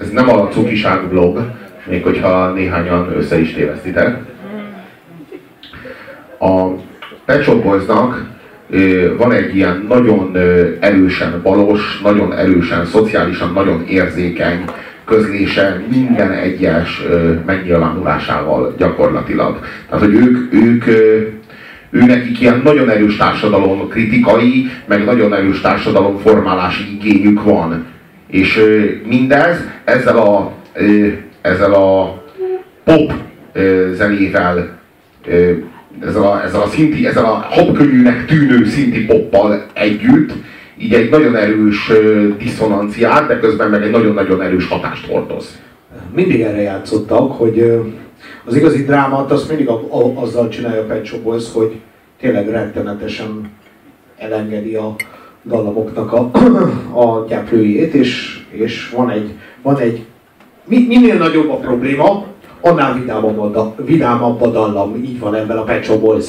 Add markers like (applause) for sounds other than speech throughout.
Ez nem a cukiság blog, még hogyha néhányan össze is tévesztitek. A Pet Shop van egy ilyen nagyon erősen balos, nagyon erősen, szociálisan nagyon érzékeny közlése minden egyes megnyilvánulásával gyakorlatilag. Tehát, hogy ők, ők ő ilyen nagyon erős társadalom kritikai, meg nagyon erős társadalom formálási igényük van. És mindez ezzel a, ezzel a pop zenével, ezzel a, ezzel a, szinti, ezzel a habkönnyűnek tűnő szinti poppal együtt, így egy nagyon erős diszonanciát, de közben meg egy nagyon-nagyon erős hatást hordoz. Mindig erre játszottak, hogy az igazi drámát azt mindig a, a, azzal csinálja a Pet Shop Boys, hogy tényleg rettenetesen elengedi a dallamoknak a, a gyeplőjét, és, és van egy, van egy minél nagyobb a probléma, annál vidámabb a, vidámabb a dallam, így van ebben a Pet Boys.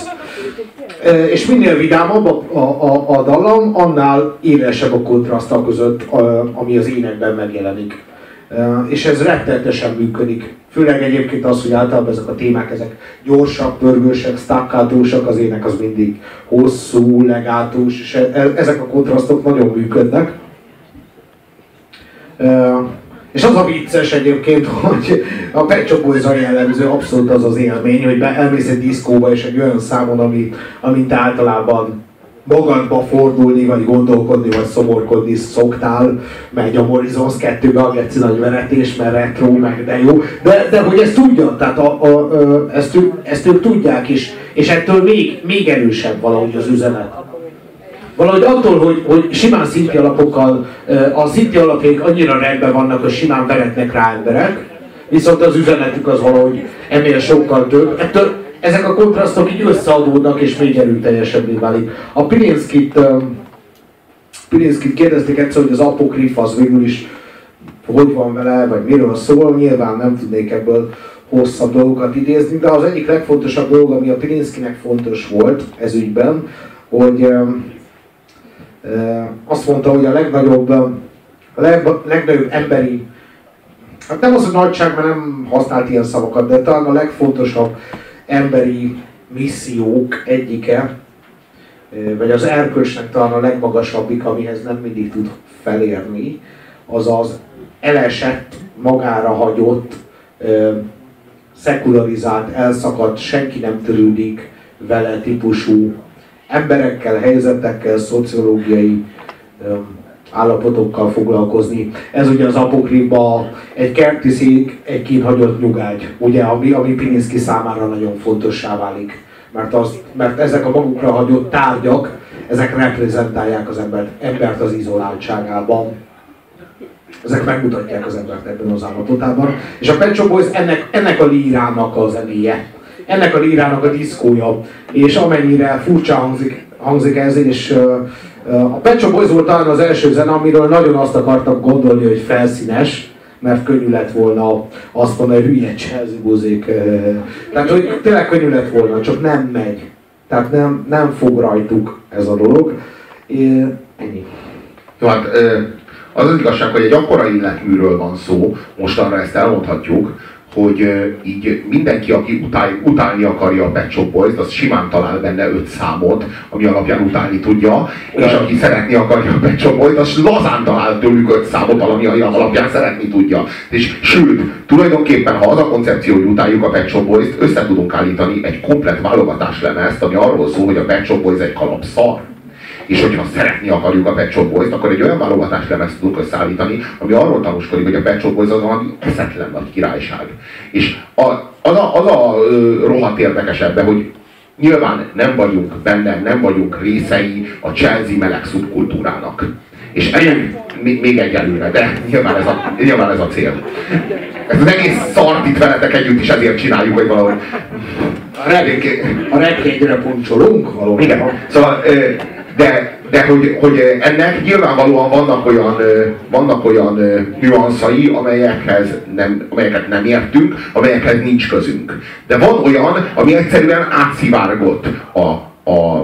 És minél vidámabb a, a, a, dallam, annál élesebb a kontrasztal között, ami az énekben megjelenik. És ez rettenetesen működik. Főleg egyébként az, hogy általában ezek a témák, ezek gyorsak, pörgősek, staccatósak, az ének az mindig hosszú, legátós, és e, e, ezek a kontrasztok nagyon működnek. És az a vicces egyébként, (laughs) hogy a Pet Shop jellemző abszolút az az élmény, hogy elmész egy diszkóba és egy olyan számon, ami, amint általában magadba fordulni, vagy gondolkodni, vagy szomorkodni szoktál, megy a Morizons 2 a geci nagy veretés, mert retro, meg de jó. De, de hogy ezt tudja, tehát a, a, a, ezt, ezt ők tudják is, és ettől még, még erősebb valahogy az üzenet. Valahogy attól, hogy, hogy simán szinti alapokkal, a szinti alapjaik annyira rendben vannak, hogy simán veretnek rá emberek, viszont az üzenetük az valahogy ennél sokkal több. Ettől ezek a kontrasztok így összeadódnak, és még erőteljesebbé válik. A Pilinszkit, Pilinszkit kérdezték egyszer, hogy az apokrif az végül is hogy van vele, vagy miről szól, nyilván nem tudnék ebből hosszabb dolgokat idézni, de az egyik legfontosabb dolog, ami a Pilinszkinek fontos volt ez ügyben, hogy azt mondta, hogy a legnagyobb, a leg, legnagyobb emberi, hát nem az a nagyság, mert nem használt ilyen szavakat, de talán a legfontosabb emberi missziók egyike, vagy az erkölcsnek talán a legmagasabbik, amihez nem mindig tud felérni, az az elesett, magára hagyott, szekularizált, elszakadt, senki nem törődik vele típusú emberekkel, helyzetekkel, szociológiai állapotokkal foglalkozni. Ez ugye az apokrifba egy kerti szék, egy kínhagyott nyugágy, ugye, ami, ami Pininszki számára nagyon fontossá válik. Mert, az, mert ezek a magukra hagyott tárgyak, ezek reprezentálják az embert, embert az izoláltságában. Ezek megmutatják az embert ebben az állapotában. És a Pet Boys ennek, ennek a lírának a zenéje. Ennek a lírának a diszkója. És amennyire furcsa hangzik, hangzik ez, és a Pet Shop Boys volt talán az első zene, amiről nagyon azt akartak gondolni, hogy felszínes, mert könnyű lett volna azt mondani, hogy hülye Chelsea buzék. Tehát, hogy tényleg könnyű lett volna, csak nem megy. Tehát nem, nem fog rajtuk ez a dolog. É, ennyi. Jó, hát az az igazság, hogy egy akkora életműről van szó, mostanra ezt elmondhatjuk, hogy így mindenki, aki utál, utálni akarja a Pet Shop Boys, az simán talál benne öt számot, ami alapján utálni tudja, és aki szeretni akarja a Pet Shop Boys, az lazán talál tőlük öt számot, ami alapján szeretni tudja. És sőt, tulajdonképpen, ha az a koncepció, hogy utáljuk a Pet Shop Boys-t, össze tudunk állítani egy komplet válogatás lemezt, ami arról szól, hogy a Pet Shop Boys egy kalapszar és hogyha szeretni akarjuk a Pet Shop Boys, akkor egy olyan válogatás lemezt tudunk összeállítani, ami arról tanúskodik, hogy a Pet Shop Boys az valami eszetlen nagy királyság. És a, az a, az a rohadt érdekes ebben, hogy nyilván nem vagyunk benne, nem vagyunk részei a Chelsea meleg szubkultúrának. És ennek még egyelőre, de nyilván ez a, nyilván ez a cél. Ez az egész szart itt veletek együtt is ezért csináljuk, hogy valahogy... A reggényre poncsolunk valóban. Igen. Szóval de, de hogy, hogy ennek nyilvánvalóan vannak olyan, vannak olyan nüanszai, amelyekhez nem, amelyeket nem értünk, amelyekhez nincs közünk. De van olyan, ami egyszerűen átszivárgott a, a,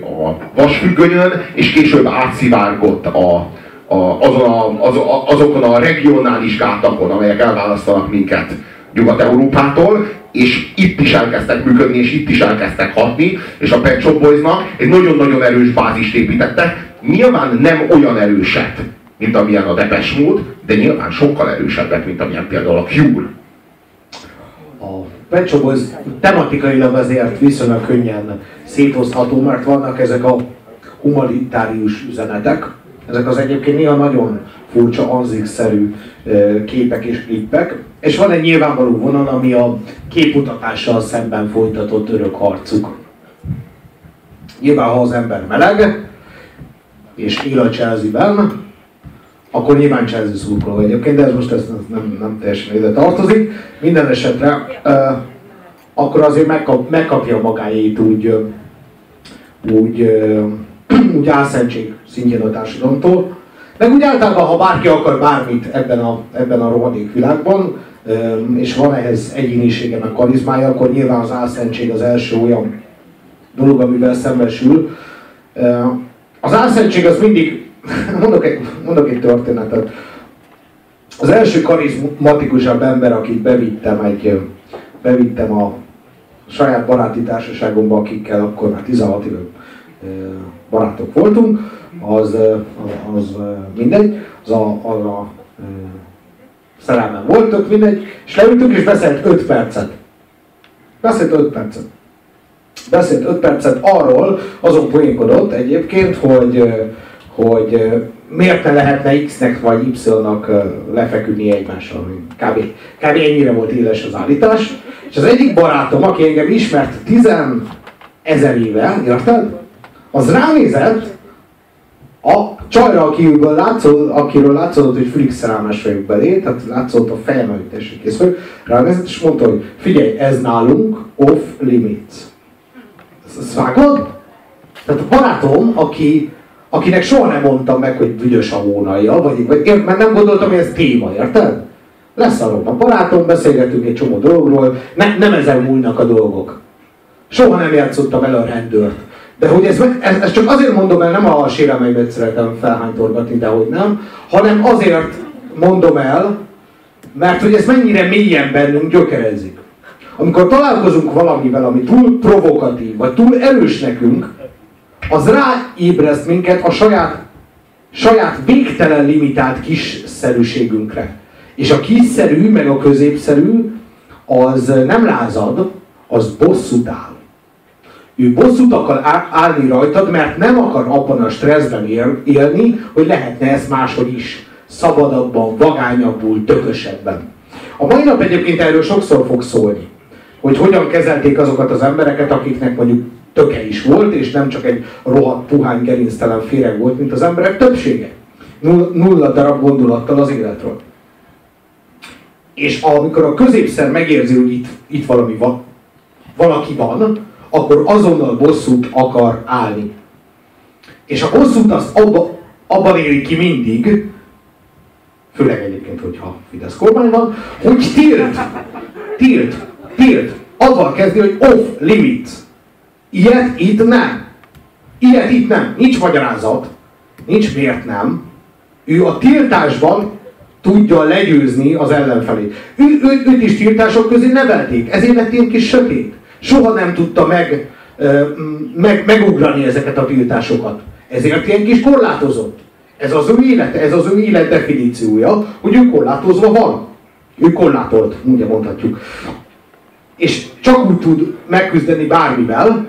a vasfüggönyön, és később átszivárgott a, a, azon a, az, a, azokon a regionális gátakon, amelyek elválasztanak minket Nyugat-Európától, és itt is elkezdtek működni, és itt is elkezdtek hatni, és a Pet Shop Boysnak egy nagyon-nagyon erős bázist építettek, nyilván nem olyan erőset, mint amilyen a Depeche Mode, de nyilván sokkal erősebbet, mint amilyen például a Cure. A Pet Shop Boys tematikailag azért viszonylag könnyen szétosztható, mert vannak ezek a humanitárius üzenetek, ezek az egyébként néha nagyon furcsa, anzik-szerű képek és klippek, és van egy nyilvánvaló vonal, ami a képutatással szemben folytatott örök harcuk. Nyilván, ha az ember meleg, és él a Chelsea-ben, akkor nyilván Chelsea szurkoló egyébként, de ez most ez nem, nem teljesen ide tartozik. Minden esetre akkor azért megkap, megkapja magáét úgy, úgy, (clears throat) úgy álszentség szintjén a társadalomtól. Meg úgy általában, ha bárki akar bármit ebben a, ebben a rohadék világban, és van ehhez egyénisége, meg karizmája, akkor nyilván az álszentség az első olyan dolog, amivel szembesül. Az álszentség az mindig, (laughs) mondok egy, mondok egy történetet. Az első karizmatikusabb ember, akit bevittem, egy, bevittem a saját baráti társaságomba, akikkel akkor már 16 éve barátok voltunk, az, az mindegy, az a, az a szerelmem volt, tök mindegy, és leültünk és beszélt 5 percet. Beszélt 5 percet. Beszélt 5 percet arról, azon poénkodott egyébként, hogy, hogy miért ne lehetne X-nek vagy Y-nak lefeküdni egymással. Kb. kb. ennyire volt éles az állítás. És az egyik barátom, aki engem ismert 10 ezer éve, érted? Az ránézett, a csajra, akiből látszott, akiről látszott, hogy Felix szerelmes vagyok belé, tehát látszott a fejem, hogy tessék kész vagyok, ránézett és mondta, hogy figyelj, ez nálunk off limits. Ezt, ezt vágod? Tehát a barátom, aki, akinek soha nem mondtam meg, hogy büdös a hónalja, vagy, vagy mert nem gondoltam, hogy ez téma, érted? Leszarom a barátom, beszélgetünk egy csomó dologról, ne, nem ezen múlnak a dolgok. Soha nem játszottam el a rendőrt de hogy ez, ez, ez csak azért mondom el, nem a sérelmeimet szeretem felhánytorgatni, de hogy nem, hanem azért mondom el, mert hogy ez mennyire mélyen bennünk gyökerezik. Amikor találkozunk valamivel, ami túl provokatív, vagy túl erős nekünk, az ráébreszt minket a saját, saját végtelen limitált kiszerűségünkre. És a kiszerű, meg a középszerű, az nem lázad, az bosszút áll. Ő bosszút akar állni rajtad, mert nem akar abban a stresszben él, élni, hogy lehetne ez máshogy is. Szabadabban, vagányabbul, tökösebben. A mai nap egyébként erről sokszor fog szólni. Hogy hogyan kezelték azokat az embereket, akiknek mondjuk töke is volt, és nem csak egy rohadt, puhány, gerinctelen féreg volt, mint az emberek többsége. Nulla darab gondolattal az életről. És amikor a középszer megérzi, hogy itt, itt valami van, valaki van, akkor azonnal bosszút akar állni. És a bosszút azt abba, abban éri ki mindig, főleg egyébként, hogyha Fidesz kormány van, hogy tilt, tilt, tilt, avval kezdi, hogy off limits. Ilyet itt nem. Ilyet itt nem. Nincs magyarázat. Nincs miért nem. Ő a tiltásban tudja legyőzni az ellenfelét. Ő, ő, őt is tiltások közé nevelték. Ezért lett ilyen kis sötét soha nem tudta meg, meg, megugrani ezeket a tiltásokat. Ezért ilyen kis korlátozott. Ez az ő élete, ez az ő élet definíciója, hogy ő korlátozva van. Ő korlátolt, úgy mondhatjuk. És csak úgy tud megküzdeni bármivel,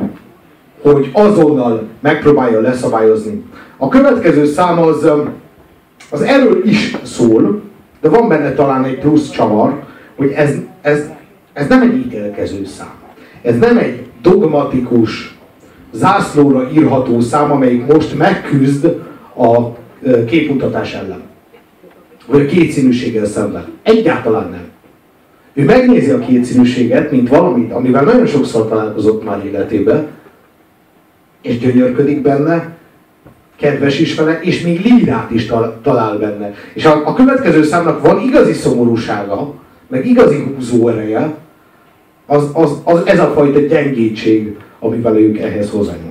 hogy azonnal megpróbálja leszabályozni. A következő szám az, az erről is szól, de van benne talán egy plusz csavar, hogy ez, ez, ez nem egy ítélkező szám. Ez nem egy dogmatikus, zászlóra írható szám, amelyik most megküzd a képmutatás ellen. Vagy a kétszínűséggel szemben. Egyáltalán nem. Ő megnézi a kétszínűséget, mint valamit, amivel nagyon sokszor találkozott már életében, és gyönyörködik benne, kedves is vele, és még lírát is talál benne. És a, a következő számnak van igazi szomorúsága, meg igazi húzó ereje, az, az, az, ez a fajta gyengétség, amivel ők ehhez hozzányúlnak.